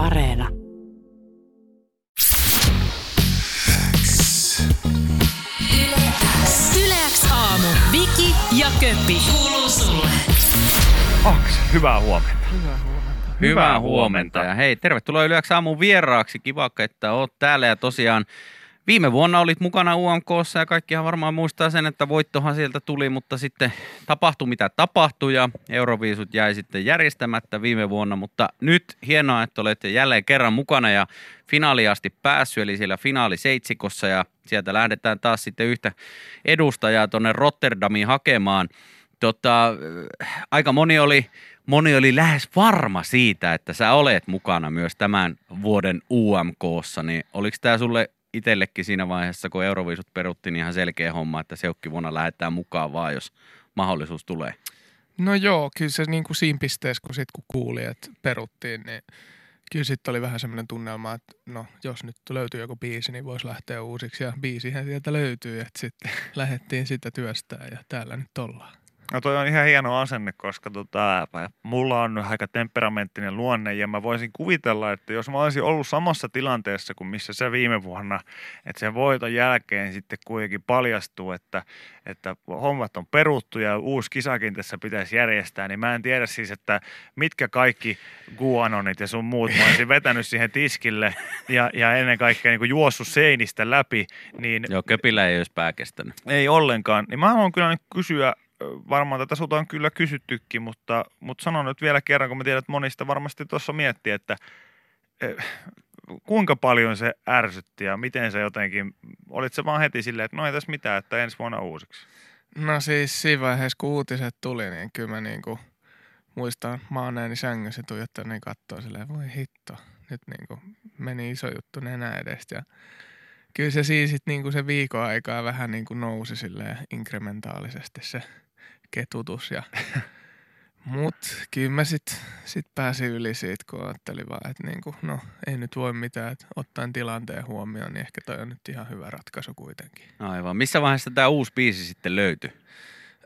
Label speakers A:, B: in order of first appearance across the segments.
A: Areena.
B: Yleäks aamu. Viki ja Köppi. Kuuluu sulle.
C: Aks, hyvää huomenta.
D: Hyvää huomenta. Ja hei, tervetuloa Yleäksi aamun vieraaksi. Kiva, että oot täällä. Ja tosiaan viime vuonna olit mukana UMKssa ja kaikkihan varmaan muistaa sen, että voittohan sieltä tuli, mutta sitten tapahtui mitä tapahtui ja Euroviisut jäi sitten järjestämättä viime vuonna. Mutta nyt hienoa, että olet jälleen kerran mukana ja finaali asti päässyt, eli siellä finaaliseitsikossa ja sieltä lähdetään taas sitten yhtä edustajaa tuonne Rotterdamiin hakemaan. Tota, aika moni oli moni oli lähes varma siitä, että sä olet mukana myös tämän vuoden UMKssa, niin oliko tämä sulle itsellekin siinä vaiheessa, kun Euroviisut peruttiin, niin ihan selkeä homma, että vuonna lähdetään mukaan vaan, jos mahdollisuus tulee?
E: No joo, kyllä se niin kuin siinä pisteessä, kun sitten kun kuuli, että peruttiin, niin kyllä sitten oli vähän semmoinen tunnelma, että no jos nyt löytyy joku biisi, niin voisi lähteä uusiksi. Ja biisihän sieltä löytyy, että sitten lähdettiin sitä työstää ja täällä nyt ollaan.
C: No toi on ihan hieno asenne, koska tota, mulla on aika temperamenttinen luonne ja mä voisin kuvitella, että jos mä olisin ollut samassa tilanteessa kuin missä se viime vuonna, että sen voiton jälkeen sitten kuitenkin paljastuu, että, että hommat on peruttu ja uusi kisakin tässä pitäisi järjestää, niin mä en tiedä siis, että mitkä kaikki guanonit ja sun muut mä olisin vetänyt siihen tiskille ja, ja ennen kaikkea niin juossut seinistä läpi. Niin,
D: Joo, köpillä ei olisi pää kestänyt.
C: Ei ollenkaan. Niin mä haluan kyllä nyt kysyä varmaan tätä sulta on kyllä kysyttykin, mutta, mutta sanon nyt vielä kerran, kun mä tiedän, että monista varmasti tuossa miettii, että eh, kuinka paljon se ärsytti ja miten se jotenkin, olit se vaan heti silleen, että no ei tässä mitään, että ensi vuonna uusiksi?
E: No siis siinä vaiheessa, kun uutiset tuli, niin kyllä mä niinku muistan maaneeni sängyssä tuijottaa niin katsoa silleen, voi hitto, nyt niinku meni iso juttu nenä edestä ja kyllä se siis sit niinku se viikon aikaa vähän niinku nousi silleen inkrementaalisesti se ketutus. Ja, mut kyllä mä sit, sit pääsin yli siitä, kun ajattelin vaan, että niinku, no ei nyt voi mitään, että ottaen tilanteen huomioon, niin ehkä toi on nyt ihan hyvä ratkaisu kuitenkin.
D: Aivan. Missä vaiheessa tämä uusi biisi sitten löytyi?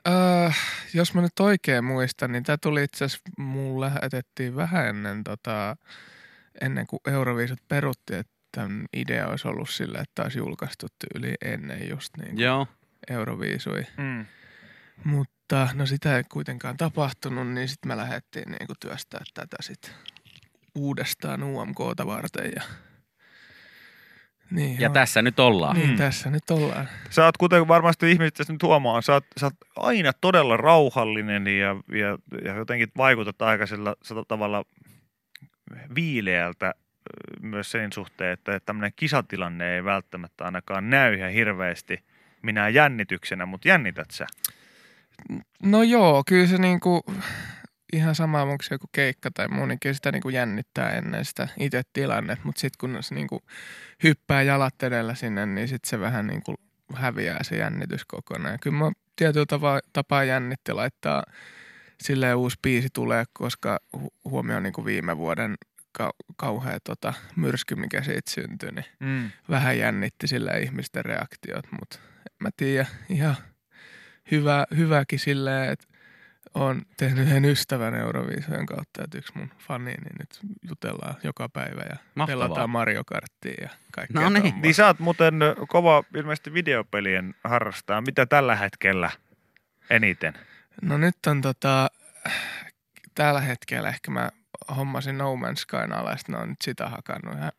E: Öö, jos mä nyt oikein muistan, niin tämä tuli itse asiassa, mulle lähetettiin vähän ennen, tota, ennen kuin Euroviisut perutti, että tämän idea olisi ollut sillä, että olisi julkaistu yli ennen just niin
D: Joo.
E: Euroviisui. Mm. Mutta no sitä ei kuitenkaan tapahtunut, niin sitten me lähdettiin niin kuin työstää tätä sitten uudestaan UMKta varten ja
D: niin, ja joo. tässä nyt ollaan.
E: Niin, mm. tässä nyt ollaan.
C: Sä oot kuten varmasti ihmiset tässä nyt huomaa, sä oot, sä oot aina todella rauhallinen ja, ja, ja jotenkin vaikutat aika sillä tavalla viileältä myös sen suhteen, että tämmöinen kisatilanne ei välttämättä ainakaan näy ihan hirveästi minä jännityksenä, mutta jännität sä?
E: No joo, kyllä se niinku ihan sama onko se joku keikka tai muu, niin kyllä sitä niinku jännittää ennen sitä itse tilannet, mutta sitten kun se niinku hyppää jalat edellä sinne, niin sitten se vähän niinku häviää se jännitys kokonaan. Kyllä mä tietyllä tapaa, tapaa jännitti laittaa silleen uusi biisi tulee, koska huomioon niin viime vuoden kau- kauhea tota, myrsky, mikä siitä syntyi, niin mm. vähän jännitti sillä ihmisten reaktiot, mutta mä tiedä, ihan hyvä, hyväkin silleen, että on tehnyt yhden ystävän Euroviisojen kautta, että yksi mun fani, niin nyt jutellaan joka päivä ja Mahtavaa. pelataan Mario Karttia ja kaikkea.
C: No niin. Niin sä oot muuten kova ilmeisesti videopelien harrastaa. Mitä tällä hetkellä eniten?
E: No nyt on tota, tällä hetkellä ehkä mä hommasin No Man's Skyn ja ne on nyt sitä hakannut ihan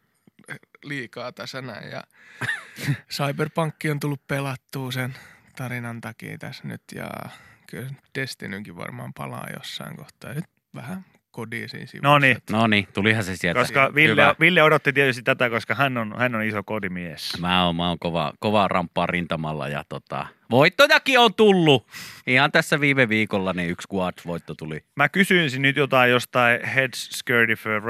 E: liikaa tässä näin. Ja Cyberpunk on tullut pelattua sen tarinan takia tässä nyt ja kyllä Destinykin varmaan palaa jossain kohtaa. nyt vähän kodia siinä sivussa.
C: No niin.
D: No niin, tulihan se sieltä.
C: Koska Ville, Ville odotti tietysti tätä, koska hän on, hän on iso kodimies.
D: Mä oon, mä oon kova, kova ramppaa rintamalla ja tota, voittojakin on tullut. Ihan tässä viime viikolla niin yksi quad-voitto tuli.
C: Mä kysyisin nyt jotain jostain head skirtifer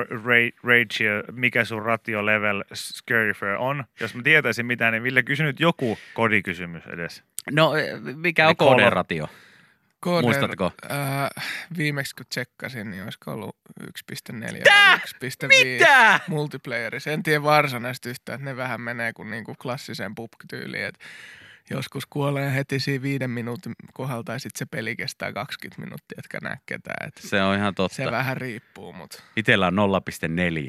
C: ratio, mikä sun ratio level skirtifer on. Jos mä tietäisin mitä, niin Ville kysy nyt joku kodikysymys edes.
D: No, mikä on koderatio? Koder, Muistatko?
E: Äh, viimeksi kun tsekkasin, niin olisiko ollut 1.4
D: Tää? 1.5 Mitä?
E: multiplayerissa. En tiedä varsinaisesti yhtään, että ne vähän menee kuin niinku klassiseen pubg-tyyliin. Joskus kuolee heti siinä viiden minuutin kohdalta ja sitten se peli kestää 20 minuuttia, etkä näe ketään. Et
D: Se on ihan totta.
E: se vähän riippuu, mutta
D: Itellä on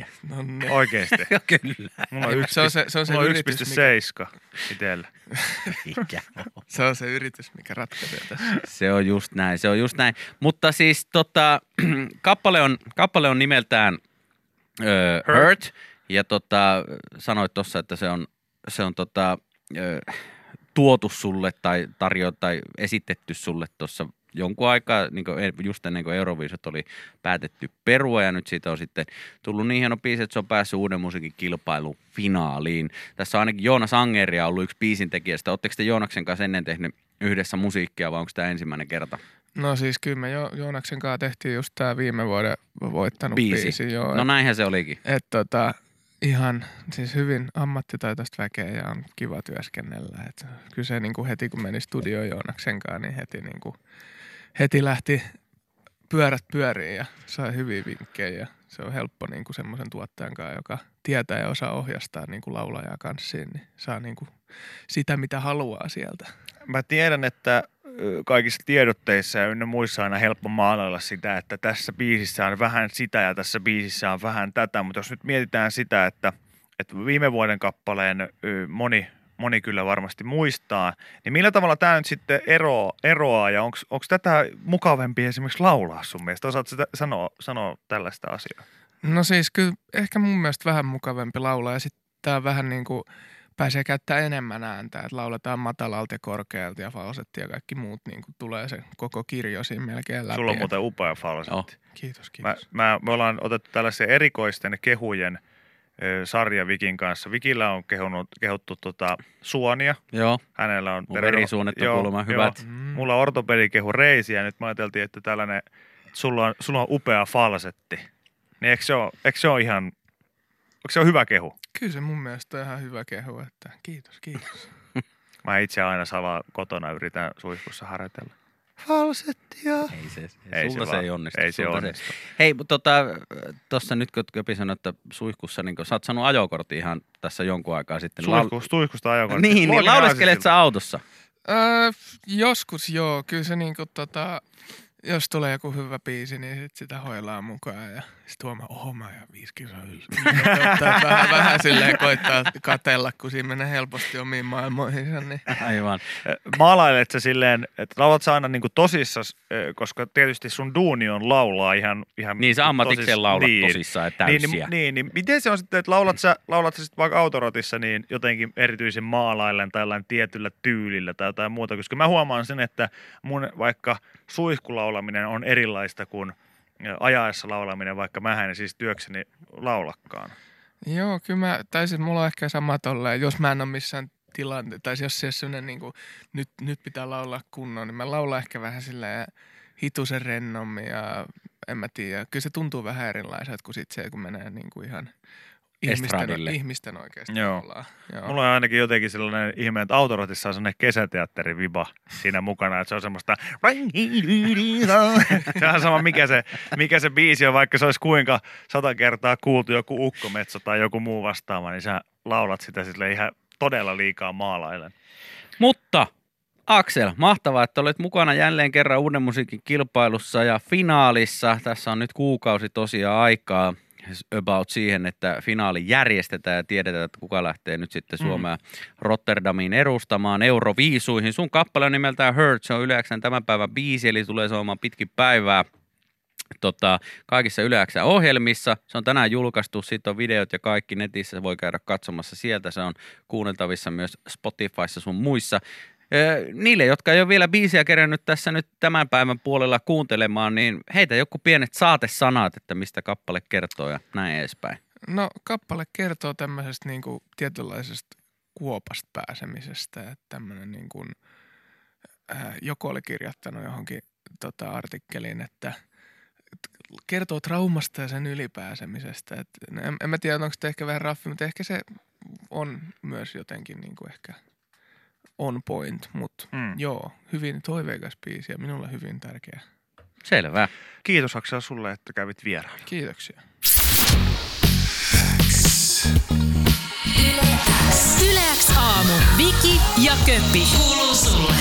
D: 0,4.
E: no ne.
C: Oikeesti.
D: Kyllä.
C: Mulla on,
E: Ei,
C: yksi,
E: se on se, se, on se, yritys, mikä,
C: 1,7 itsellä.
D: Mikä on?
E: se on se yritys, mikä ratkaisee tässä.
D: Se on just näin, se on just näin. Mutta siis tota, kappale, on, kappale on nimeltään ö, Hurt. Ja tota, sanoit tuossa, että se on, se on tota, tuotu sulle tai tarjo tai esitetty sulle tuossa jonkun aikaa, niin kuin just ennen kuin Euroviisut oli päätetty perua ja nyt siitä on sitten tullut niin hieno biisi, että se on päässyt uuden musiikin kilpailun finaaliin. Tässä on ainakin Joonas Angeria ollut yksi biisin tekijästä. Oletteko te Joonaksen kanssa ennen tehnyt yhdessä musiikkia vai onko tämä ensimmäinen kerta?
E: No siis kyllä me jo, Joonaksen kanssa tehtiin just tämä viime vuoden voittanut
D: Biisi.
E: biisi. biisi joo,
D: No näinhän se olikin.
E: Et tota, ihan siis hyvin ammattitaitoista väkeä ja on kiva työskennellä. Et kyllä se niinku heti kun meni studioon Joonaksen kanssa, niin heti, niinku, heti lähti pyörät pyöriin ja sai hyviä vinkkejä. Se on helppo niinku semmoisen tuottajan kanssa, joka tietää ja osaa ohjastaa niinku laulajaa kanssiin, niin saa niinku sitä, mitä haluaa sieltä.
C: Mä tiedän, että kaikissa tiedotteissa ja ynnä muissa aina helppo maalailla sitä, että tässä biisissä on vähän sitä ja tässä biisissä on vähän tätä, mutta jos nyt mietitään sitä, että, että viime vuoden kappaleen moni, moni kyllä varmasti muistaa, niin millä tavalla tämä nyt sitten eroaa, eroaa ja onko tätä mukavampi esimerkiksi laulaa sun mielestä? Osaatko sitä sanoa, sanoa tällaista asiaa?
E: No siis kyllä ehkä mun mielestä vähän mukavampi laulaa ja sitten tää vähän niin kuin pääsee käyttämään enemmän ääntä, että lauletaan matalalta ja korkealta ja falsetti ja kaikki muut niin kuin tulee se koko kirjo siinä melkein läpi.
C: Sulla on muuten upea falsetti.
D: Joo.
E: Kiitos,
C: Mä,
E: kiitos.
C: mä, me ollaan otettu tällaisen erikoisten kehujen ö, sarja Vikin kanssa. Vikillä on kehunut, kehuttu tota, suonia.
D: Joo,
C: Hänellä on
D: mun verisuonet on kuulemma hyvät.
E: Mm.
C: Mulla on ortopedi kehu reisiä. Nyt mä ajateltiin, että tällainen, että sulla on, sulla on upea falsetti. Niin eikö se ole, eikö se ole ihan, onko se hyvä kehu?
E: Kyllä se mun mielestä on ihan hyvä kehu, että kiitos, kiitos.
C: Mä itse aina salaa kotona yritän suihkussa harjoitella. Falsettia.
D: Ei se,
C: Ei
D: sulta
C: se
D: se, ei onnistu.
C: ei se
D: sulta
C: onnistu.
D: Hei, mutta tota, tuossa nyt kun Köpi sanoi, että suihkussa, niin kun, sä oot saanut ajokortin ihan tässä jonkun aikaa sitten.
C: Suihku, suihkusta ajokortti.
D: Niin, niin lauleskelet sä autossa?
E: Öö, joskus joo, kyllä se niinku tota, jos tulee joku hyvä biisi, niin sit sitä hoilaa mukaan ja sit huomaa, oho mä ja viisi kilsaa yli. vähän, vähän silleen koittaa katella, kun siinä menee helposti omiin maailmoihinsa, niin
D: Aivan.
C: Maalailet sä silleen, että laulat sä aina niinku tosissas, koska tietysti sun duuni on laulaa ihan... ihan
D: Niin sä ammatikseen
C: tosis-
D: laulat
C: niin.
D: tosissaan, että
C: Niin,
D: täysiä.
C: niin, niin, niin, miten se on sitten, että laulat sä, laulat sä sitten vaikka autorotissa niin jotenkin erityisen maalaillen tai jollain tietyllä tyylillä tai jotain muuta, koska mä huomaan sen, että mun vaikka suihkulaulaminen on erilaista kuin ajaessa laulaminen, vaikka mä en siis työkseni laulakkaan.
E: Joo, kyllä mä, tai siis mulla on ehkä sama tolleen, jos mä en ole missään tilanteessa, tai jos se on sellainen niin kuin, nyt, nyt pitää laulaa kunnon, niin mä laulan ehkä vähän silleen hitusen rennommin ja en mä tiedä, kyllä se tuntuu vähän erilaiselta kuin sit se, kun menee niin kuin ihan ihmisten,
D: Estradille.
E: ihmisten oikeasti
C: Joo.
E: laulaa. Joo.
C: Mulla on ainakin jotenkin sellainen ihme, että autorotissa on sellainen kesäteatteriviba siinä mukana, että se on semmoista se on sama mikä se, mikä se biisi on, vaikka se olisi kuinka sata kertaa kuultu joku ukkometso tai joku muu vastaava, niin sä laulat sitä sille ihan todella liikaa maalailen.
D: Mutta Aksel, mahtavaa, että olet mukana jälleen kerran uuden musiikin kilpailussa ja finaalissa. Tässä on nyt kuukausi tosiaan aikaa about siihen, että finaali järjestetään ja tiedetään, että kuka lähtee nyt sitten Suomea Rotterdamiin edustamaan Euroviisuihin. Sun kappale on nimeltään Hurt, se on Yleäksän tämän päivän biisi, eli tulee soomaan pitkin päivää tota, kaikissa Yleäksän ohjelmissa. Se on tänään julkaistu, siitä on videot ja kaikki netissä, voi käydä katsomassa sieltä. Se on kuunneltavissa myös Spotifyssa sun muissa. Niille, jotka ei ole vielä biisiä kerännyt tässä nyt tämän päivän puolella kuuntelemaan, niin heitä joku pienet saatesanat, että mistä kappale kertoo ja näin edespäin.
E: No kappale kertoo tämmöisestä niin kuin tietynlaisesta kuopasta pääsemisestä, että tämmöinen niin kuin, äh, joku oli kirjoittanut johonkin tota, artikkeliin, että että kertoo traumasta ja sen ylipääsemisestä. Et, en, en mä tiedä, onko se ehkä vähän raffi, mutta ehkä se on myös jotenkin niin kuin ehkä on point, mutta
C: Mm.
E: joo, hyvin toiveikas biisi ja minulle hyvin tärkeä.
D: Selvä.
C: Kiitos Aksel sulle, että kävit vieraana.
E: Kiitoksia.
B: Yleäks aamu. Viki ja Köppi. Kuuluu sulle.